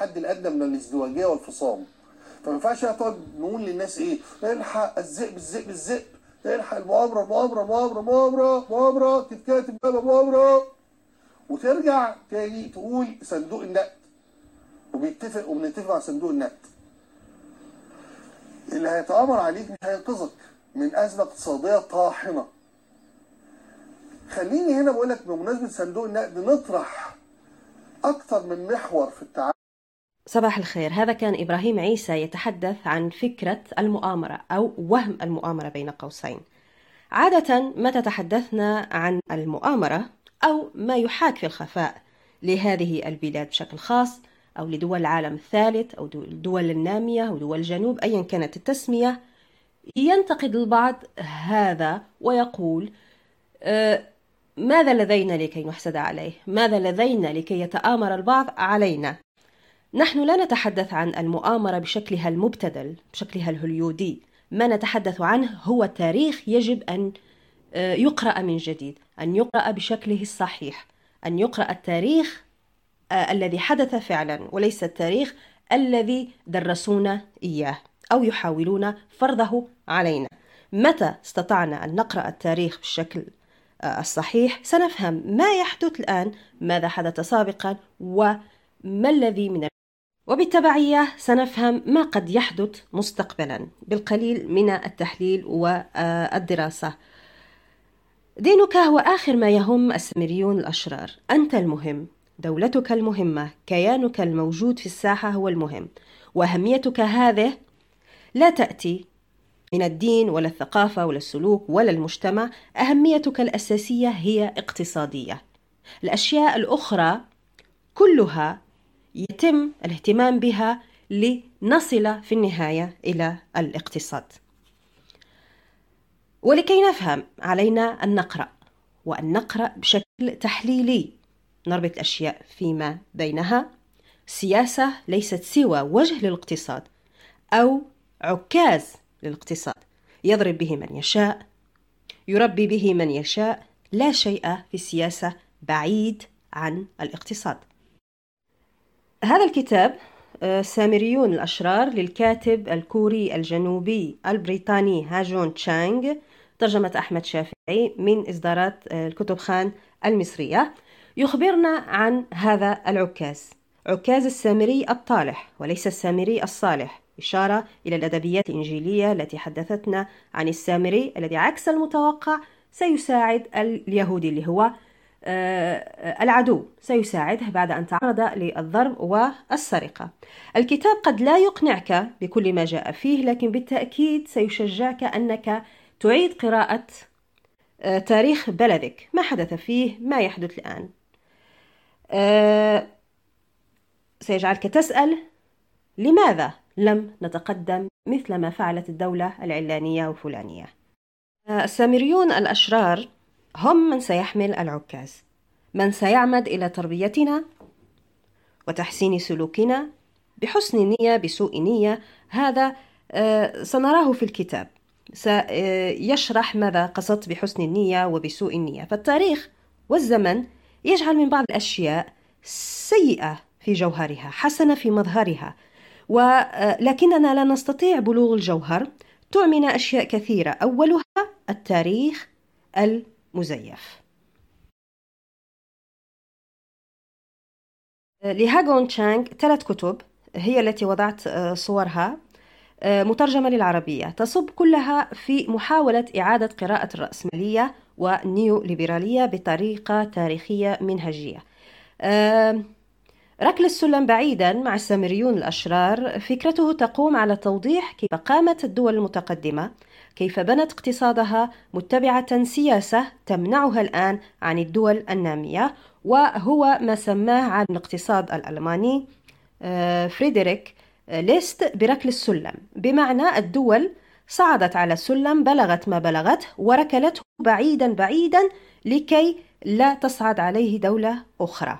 الحد الأدنى من الازدواجية والفصام. فما ينفعش تقعد نقول للناس إيه؟ الحق الذئب الذئب الذئب. الحق المؤامرة المؤامرة المؤامرة المؤامرة مؤامره تتكاتب بقى مؤامره وترجع تاني تقول صندوق النقد. وبيتفق وبنتفق على صندوق النقد. اللي هيتآمر عليك مش هينقذك. من أزمة اقتصادية طاحنة. خليني هنا بقول لك بمناسبة صندوق النقد نطرح أكتر من محور في التعامل. صباح الخير. هذا كان إبراهيم عيسى يتحدث عن فكرة المؤامرة أو وهم المؤامرة بين قوسين. عادة متى تحدثنا عن المؤامرة أو ما يحاك في الخفاء لهذه البلاد بشكل خاص أو لدول العالم الثالث أو الدول النامية أو دول الجنوب أيا كانت التسمية. ينتقد البعض هذا ويقول آه، ماذا لدينا لكي نحسد عليه؟ ماذا لدينا لكي يتآمر البعض علينا؟ نحن لا نتحدث عن المؤامرة بشكلها المبتذل بشكلها الهوليودي. ما نتحدث عنه هو تاريخ يجب أن آه، يقرأ من جديد أن يقرأ بشكله الصحيح أن يقرأ التاريخ آه، الذي حدث فعلا وليس التاريخ الذي درسونا إياه أو يحاولون فرضه علينا. متى استطعنا أن نقرأ التاريخ بالشكل آه، الصحيح؟ سنفهم ما يحدث الآن ماذا حدث سابقا وما الذي من وبالتبعية سنفهم ما قد يحدث مستقبلا بالقليل من التحليل والدراسة. دينك هو آخر ما يهم السامريون الأشرار. أنت المهم دولتك المهمة كيانك الموجود في الساحة هو المهم. وأهميتك هذه لا تأتي من الدين ولا الثقافة ولا السلوك ولا المجتمع. أهميتك الأساسية هي اقتصادية. الأشياء الأخرى كلها يتم الاهتمام بها لنصل في النهاية إلى الاقتصاد. ولكي نفهم علينا أن نقرأ وأن نقرأ بشكل تحليلي. نربط الأشياء فيما بينها. السياسة ليست سوى وجه للاقتصاد أو عكاز للاقتصاد. يضرب به من يشاء يربي به من يشاء. لا شيء في السياسة بعيد عن الاقتصاد. هذا الكتاب آه، سامريون الأشرار للكاتب الكوري الجنوبي البريطاني هاجون تشانغ ترجمة أحمد شافعي من إصدارات آه، الكتب خان المصرية. يخبرنا عن هذا العكاز. عكاز السامري الطالح وليس السامري الصالح. إشارة إلى الأدبيات الإنجيلية التي حدثتنا عن السامري الذي عكس المتوقع سيساعد اليهودي اللي هو العدو سيساعده بعد أن تعرض للضرب والسرقة. الكتاب قد لا يقنعك بكل ما جاء فيه لكن بالتأكيد سيشجعك أنك تعيد قراءة آه، تاريخ بلدك. ما حدث فيه ما يحدث الآن. آه، سيجعلك تسأل لماذا لم نتقدم مثل ما فعلت الدولة العلانية والفلانية السامريون الأشرار هم من سيحمل العكاز. من سيعمد إلى تربيتنا وتحسين سلوكنا بحسن نية بسوء نية. هذا آه، سنراه في الكتاب. سيشرح ماذا قصدت بحسن النية وبسوء النية. فالتاريخ والزمن يجعل من بعض الأشياء سيئة في جوهرها حسنة في مظهرها. ولكننا لا نستطيع بلوغ الجوهر. تعمنا أشياء كثيرة. أولها التاريخ المزيف لهاغون تشانغ ثلاث كتب هي التي وضعت آه، صورها آه، مترجمة للعربية. تصب كلها في محاولة إعادة قراءة الرأسمالية والنيو ليبرالية بطريقة تاريخية منهجية. ركل السلم بعيدا مع السامريون الأشرار فكرته تقوم على توضيح كيف قامت الدول المتقدمة كيف بنت اقتصادها متبعة سياسة تمنعها الآن عن الدول النامية وهو ما سماه عالم الاقتصاد الألماني آه، فريدريك ليست بركل السلم بمعنى الدول صعدت على السلم بلغت ما بلغت وركلته بعيدا بعيدا لكي لا تصعد عليه دولة أخرى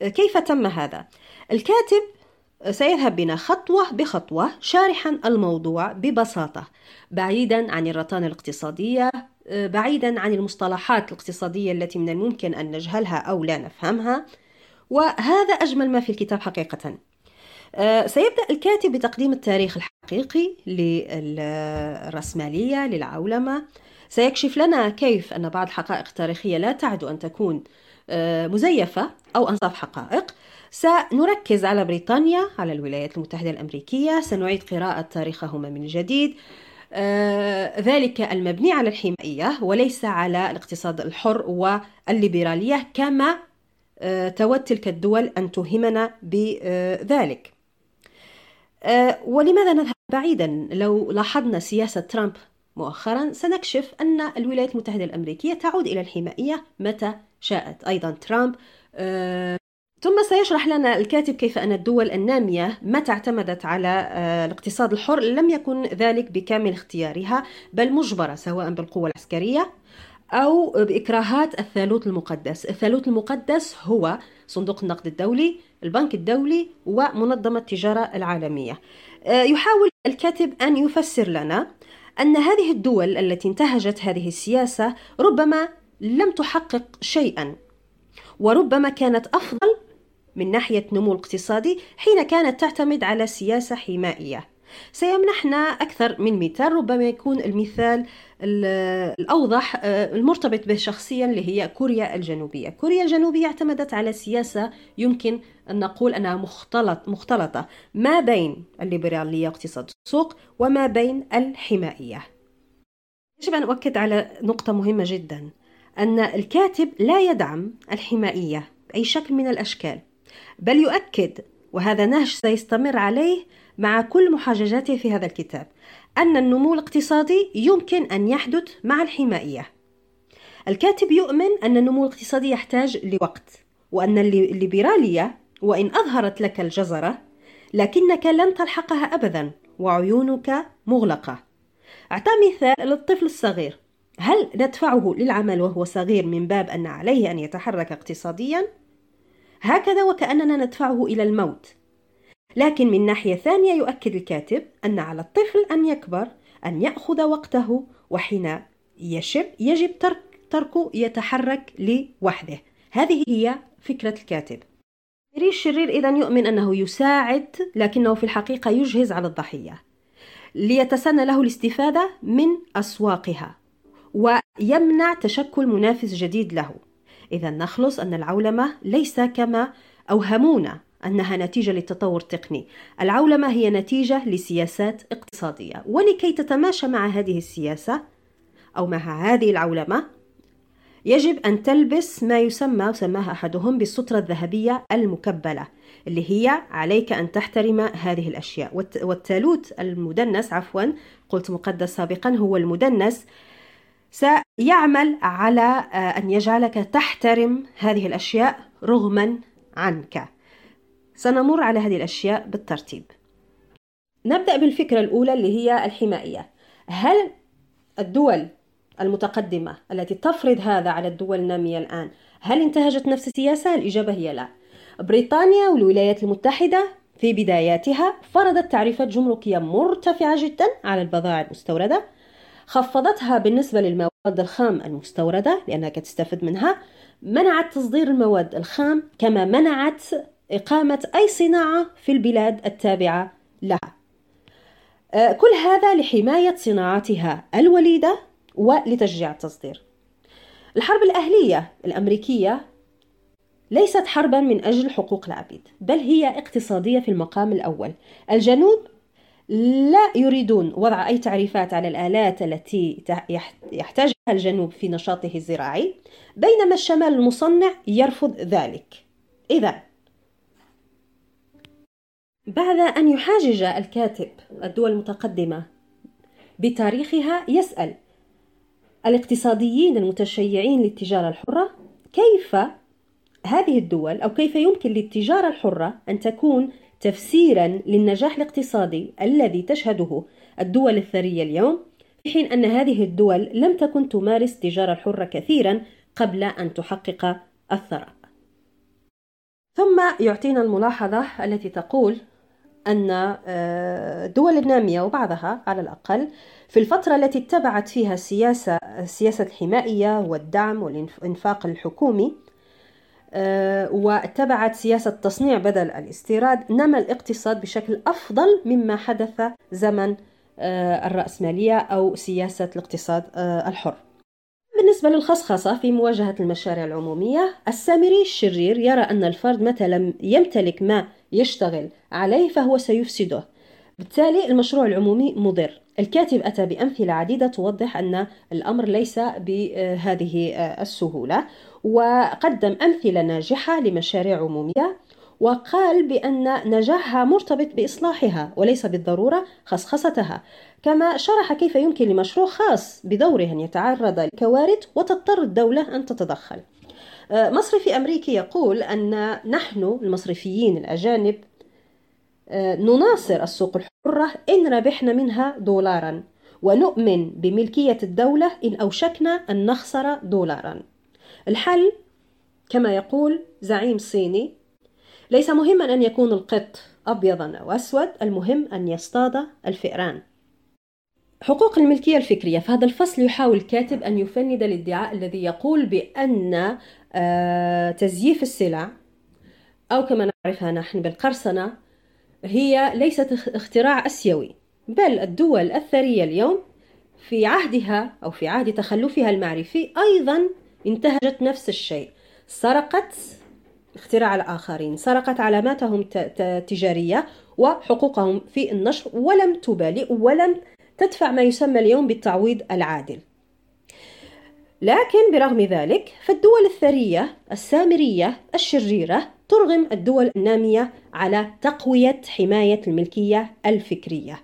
كيف تم هذا؟ الكاتب سيذهب بنا خطوة بخطوة شارحا الموضوع ببساطة بعيدا عن الرطانة الاقتصادية بعيدا عن المصطلحات الاقتصادية التي من الممكن أن نجهلها أو لا نفهمها. وهذا أجمل ما في الكتاب حقيقة. آه، سيبدأ الكاتب بتقديم التاريخ الحقيقي للرأسمالية للعولمة. سيكشف لنا كيف أن بعض الحقائق التاريخية لا تعد أن تكون آه، مزيفة أو أنصاف حقائق. سنركز على بريطانيا على الولايات المتحدة الأمريكية. سنعيد قراءة تاريخهما من جديد. آه، ذلك المبني على الحمائية وليس على الاقتصاد الحر والليبرالية كما آه، تود تلك الدول أن توهمنا بذلك. آه، ولماذا نذهب بعيدا؟ لو لاحظنا سياسة ترامب مؤخرا سنكشف أن الولايات المتحدة الأمريكية تعود إلى الحمائية متى؟ شاءت أيضا ترامب. ثم سيشرح لنا الكاتب كيف أن الدول النامية متى اعتمدت على آه، الاقتصاد الحر. لم يكن ذلك بكامل اختيارها بل مجبرة سواء بالقوة العسكرية أو بإكراهات الثالوث المقدس. الثالوث المقدس هو صندوق النقد الدولي البنك الدولي ومنظمة التجارة العالمية. آه، يحاول الكاتب أن يفسر لنا أن هذه الدول التي انتهجت هذه السياسة ربما لم تحقق شيئا وربما كانت أفضل من ناحية نمو اقتصادي حين كانت تعتمد على سياسة حمائية. سيمنحنا أكثر من مثال ربما يكون المثال الأوضح آه، المرتبط به شخصيا اللي هي كوريا الجنوبية. كوريا الجنوبية اعتمدت على سياسة يمكن أن نقول أنها مختلط مختلطة ما بين الليبرالية واقتصاد السوق وما بين الحمائية. يجب أن أؤكد على نقطة مهمة جدا. أن الكاتب لا يدعم الحمائية بأي شكل من الأشكال بل يؤكد وهذا نهج سيستمر عليه مع كل محاججاته في هذا الكتاب أن النمو الاقتصادي يمكن أن يحدث مع الحمائية الكاتب يؤمن أن النمو الاقتصادي يحتاج لوقت وأن الليبرالية وإن أظهرت لك الجزرة لكنك لن تلحقها أبدا وعيونك مغلقة. أعطى مثال للطفل الصغير. هل ندفعه للعمل وهو صغير من باب أن عليه أن يتحرك اقتصاديا؟ هكذا وكأننا ندفعه إلى الموت. لكن من ناحية ثانية يؤكد الكاتب أن على الطفل أن يكبر أن يأخذ وقته وحين يشب يجب ترك تركه يتحرك لوحده. هذه هي فكرة الكاتب. ريش الشرير إذا يؤمن أنه يساعد لكنه في الحقيقة يجهز على الضحية. ليتسنى له الاستفادة من أسواقها. ويمنع تشكل منافس جديد له. إذا نخلص أن العولمة ليس كما أوهمونا أنها نتيجة للتطور التقني. العولمة هي نتيجة لسياسات اقتصادية. ولكي تتماشى مع هذه السياسة أو مع هذه العولمة يجب أن تلبس ما يسمى سماها أحدهم بالسترة الذهبية المكبلة اللي هي عليك أن تحترم هذه الأشياء. والتالوت المدنس عفوا قلت مقدس سابقا هو المدنس سيعمل على آه، أن يجعلك تحترم هذه الأشياء رغما عنك. سنمر على هذه الأشياء بالترتيب. نبدأ بالفكرة الأولى اللي هي الحمائية هل الدول المتقدمة التي تفرض هذا على الدول النامية الآن هل انتهجت نفس السياسة؟ الإجابة هي لا. بريطانيا والولايات المتحدة في بداياتها فرضت تعريفات جمركية مرتفعة جدا على البضائع المستوردة خفضتها بالنسبة للمواد الخام المستوردة لأنها تستفد منها منعت تصدير المواد الخام كما منعت إقامة أي صناعة في البلاد التابعة لها. آه، كل هذا لحماية صناعاتها الوليدة ولتشجيع التصدير. الحرب الأهلية الأمريكية ليست حربا من أجل حقوق العبيد بل هي اقتصادية في المقام الأول. الجنوب لا يريدون وضع أي تعريفات على الآلات التي يحتاجها الجنوب في نشاطه الزراعي بينما الشمال المصنع يرفض ذلك. إذا بعد أن يحاجج الكاتب الدول المتقدمة بتاريخها يسأل الاقتصاديين المتشيعين للتجارة الحرة كيف هذه الدول أو كيف يمكن للتجارة الحرة أن تكون تفسيرا للنجاح الاقتصادي الذي تشهده الدول الثرية اليوم في حين أن هذه الدول لم تكن تمارس التجارة الحرة كثيرا قبل أن تحقق الثراء. ثم يعطينا الملاحظة التي تقول أن آه، الدول النامية وبعضها على الأقل في الفترة التي اتبعت فيها السياسة السياسة الحمائية والدعم والإنفاق الحكومي آه، واتبعت سياسة تصنيع بدل الاستيراد نمى الاقتصاد بشكل أفضل مما حدث زمن آه، الرأسمالية أو سياسة الاقتصاد آه، الحر. بالنسبة للخصخصة في مواجهة المشاريع العمومية السامري الشرير يرى أن الفرد متى لم يمتلك ما يشتغل عليه فهو سيفسده. بالتالي المشروع العمومي مضر. الكاتب أتى بأمثلة عديدة توضح أن الأمر ليس بهذه السهولة. وقدم أمثلة ناجحة لمشاريع عمومية وقال بأن نجاحها مرتبط بإصلاحها وليس بالضرورة خصخصتها كما شرح كيف يمكن لمشروع خاص بدوره أن يتعرض لكوارث وتضطر الدولة أن تتدخل. مصرفي أمريكي يقول أن نحن المصرفيين الأجانب نناصر السوق الحرة إن ربحنا منها دولارا ونؤمن بملكية الدولة إن أوشكنا أن نخسر دولارا. الحل كما يقول زعيم صيني ليس مهما أن يكون القط أبيضا أو أسود المهم أن يصطاد الفئران. حقوق الملكية الفكرية في هذا الفصل يحاول الكاتب أن يفند الادعاء الذي يقول بأن آه، تزييف السلع أو كما نعرفها نحن بالقرصنة هي ليست اختراع أسيوي بل الدول الثرية اليوم في عهدها أو في عهد تخلفها المعرفي أيضا انتهجت نفس الشيء. سرقت اختراع الآخرين سرقت علاماتهم التجارية وحقوقهم في النشر ولم تبالي ولم تدفع ما يسمى اليوم بالتعويض العادل. لكن برغم ذلك فالدول الثرية السامرية الشريرة ترغم الدول النامية على تقوية حماية الملكية الفكرية.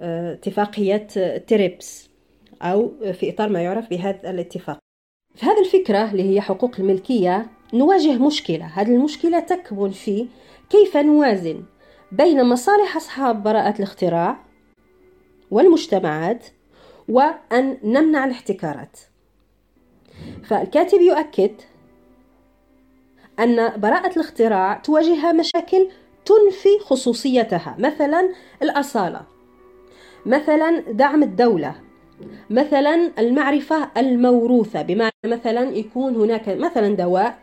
آه، اتفاقية تريبس. أو في إطار ما يعرف بهذا الاتفاق. في هذه الفكرة اللي هي حقوق الملكية نواجه مشكلة. هذه المشكلة تكمن في كيف نوازن بين مصالح أصحاب براءة الاختراع والمجتمعات وأن نمنع الاحتكارات. فالكاتب يؤكد أن براءة الاختراع تواجهها مشاكل تنفي خصوصيتها. مثلا الأصالة مثلا دعم الدولة مثلا المعرفة الموروثة بمعنى مثلا يكون هناك مثلا دواء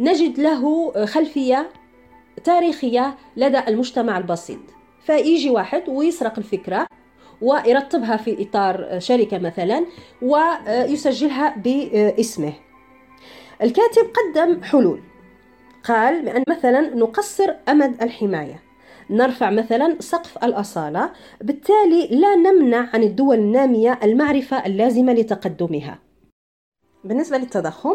نجد له خلفية تاريخية لدى المجتمع البسيط. فيجي واحد ويسرق الفكرة ويرتبها في إطار شركة مثلا ويسجلها باسمه. الكاتب قدم حلول قال بأن مثلا نقصر أمد الحماية. نرفع مثلا سقف الأصالة بالتالي لا نمنع عن الدول النامية المعرفة اللازمة لتقدمها. بالنسبة للتضخم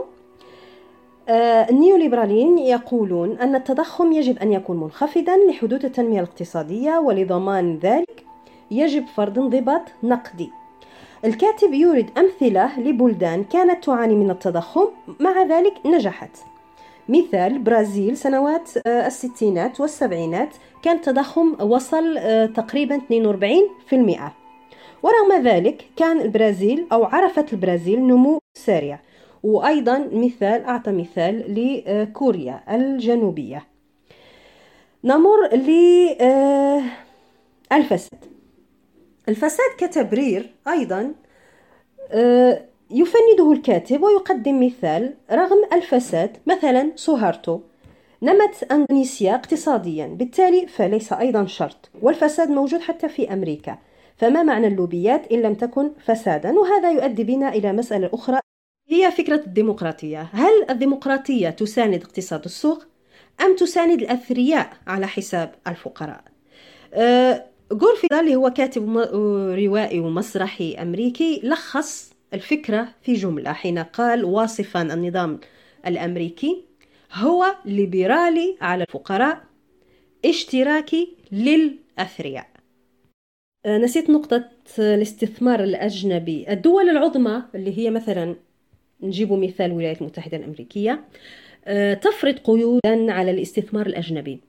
آه، النيوليبراليين يقولون أن التضخم يجب أن يكون منخفضا لحدود التنمية الاقتصادية ولضمان ذلك يجب فرض انضباط نقدي. الكاتب يورد أمثلة لبلدان كانت تعاني من التضخم مع ذلك نجحت. مثال برازيل سنوات آه، الستينات والسبعينات كان التضخم وصل آه، تقريبا 42% ورغم ذلك كان البرازيل أو عرفت البرازيل نمو سريع. وأيضا مثال أعطى مثال لكوريا الجنوبية. نمر للفساد الفساد كتبرير أيضا آه، يفنده الكاتب ويقدم مثال رغم الفساد مثلا سوهارتو. نمت أندونيسيا اقتصاديا بالتالي فليس أيضا شرط. والفساد موجود حتى في أمريكا. فما معنى اللوبيات إن لم تكن فسادا؟ وهذا يؤدي بنا إلى مسألة أخرى. هي فكرة الديمقراطية. هل الديمقراطية تساند اقتصاد السوق؟ أم تساند الأثرياء على حساب الفقراء؟ أه غورفي اللي هو كاتب روائي ومسرحي أمريكي لخص الفكرة في جملة حين قال واصفا النظام الأمريكي هو ليبرالي على الفقراء اشتراكي للأثرياء. آه، نسيت نقطة الاستثمار الأجنبي. الدول العظمى اللي هي مثلا نجيب مثال الولايات المتحدة الأمريكية آه، تفرض قيودا على الاستثمار الأجنبي.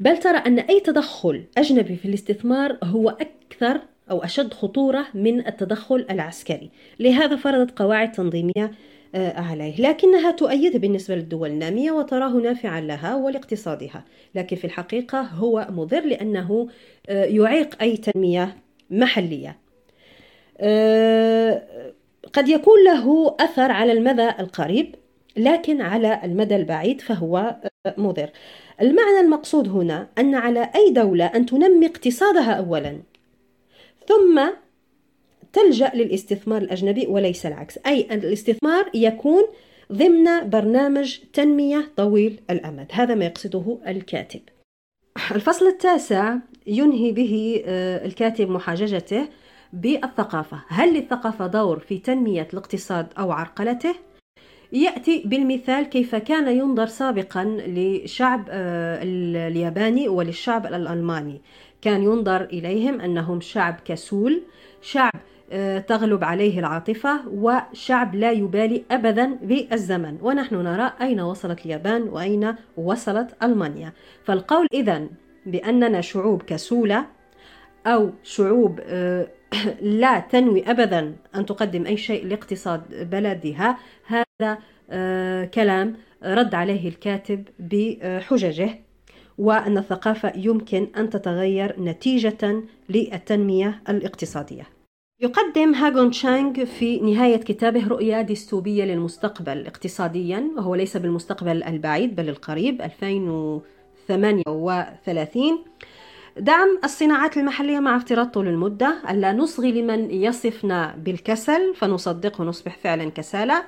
بل ترى أن أي تدخل أجنبي في الاستثمار هو أكثر أو أشد خطورة من التدخل العسكري. لهذا فرضت قواعد تنظيمية آه، عليه. لكنها تؤيده بالنسبة للدول النامية وتراه نافعا لها ولاقتصادها لكن في الحقيقة هو مضر لأنه آه، يعيق أي تنمية محلية. آه، قد يكون له أثر على المدى القريب لكن على المدى البعيد فهو مضر. المعنى المقصود هنا أن على أي دولة أن تنمي اقتصادها أولا. ثم تلجأ للاستثمار الأجنبي وليس العكس. أي أن الاستثمار يكون ضمن برنامج تنمية طويل الأمد. هذا ما يقصده الكاتب. الفصل التاسع ينهي به آه، الكاتب محاججته بالثقافة. هل للثقافة دور في تنمية الاقتصاد أو عرقلته؟ يأتي بالمثال كيف كان ينظر سابقا لشعب آه، الياباني وللشعب الألماني. كان ينظر إليهم أنهم شعب كسول شعب آه، تغلب عليه العاطفة وشعب لا يبالي أبدا بالزمن. ونحن نرى أين وصلت اليابان وأين وصلت ألمانيا. فالقول إذن بأننا شعوب كسولة أو شعوب آه، لا تنوي أبدا أن تقدم أي شيء لاقتصاد بلدها هذا آه، كلام رد عليه الكاتب بحججه. وأن الثقافة يمكن أن تتغير نتيجة للتنمية الاقتصادية. يقدم هاغون تشانغ في نهاية كتابه رؤية ديستوبية للمستقبل اقتصاديا وهو ليس بالمستقبل البعيد بل القريب 2038 دعم الصناعات المحلية مع افتراض طول المدة ألا نصغي لمن يصفنا بالكسل فنصدقه ونصبح فعلا كسالى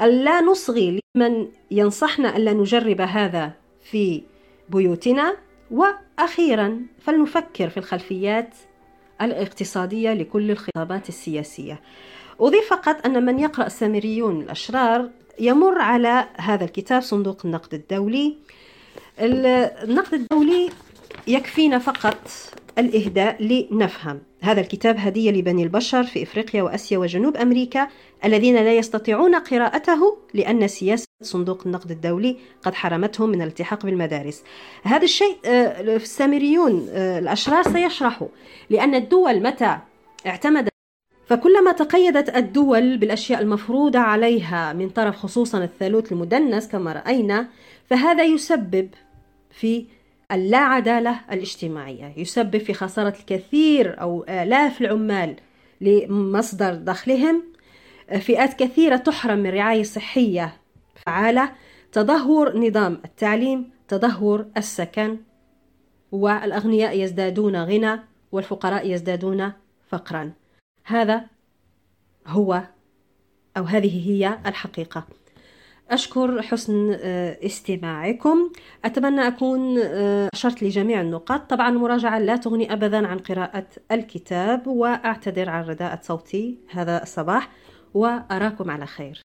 ألا نصغي لمن ينصحنا ألا نجرب هذا في بيوتنا. وأخيرا فلنفكر في الخلفيات الاقتصادية لكل الخطابات السياسية. أضيف فقط أن من يقرأ السامريون الأشرار يمر على هذا الكتاب صندوق النقد الدولي. النقد الدولي يكفينا فقط الإهداء لنفهم. هذا الكتاب هدية لبني البشر في إفريقيا وأسيا وجنوب أمريكا الذين لا يستطيعون قراءته لأن سياسة صندوق النقد الدولي قد حرمتهم من الالتحاق بالمدارس. هذا الشيء آه، السامريون آه، الأشرار سيشرحوا لأن الدول متى اعتمدت فكلما تقيدت الدول بالأشياء المفروضة عليها من طرف خصوصا الثالوث المدنس كما رأينا فهذا يسبب في اللا عدالة الاجتماعية. يسبب في خسارة الكثير أو آلاف العمال لمصدر دخلهم. فئات كثيرة تحرم من رعاية صحية فعالة. تدهور نظام التعليم تدهور السكن والأغنياء يزدادون غنى والفقراء يزدادون فقرا. هذا هو أو هذه هي الحقيقة. أشكر حسن آه، استماعكم. أتمنى أكون آه، أشرت لجميع النقاط. طبعا المراجعة لا تغني أبدا عن قراءة الكتاب وأعتذر عن رداءة صوتي هذا الصباح وأراكم على خير.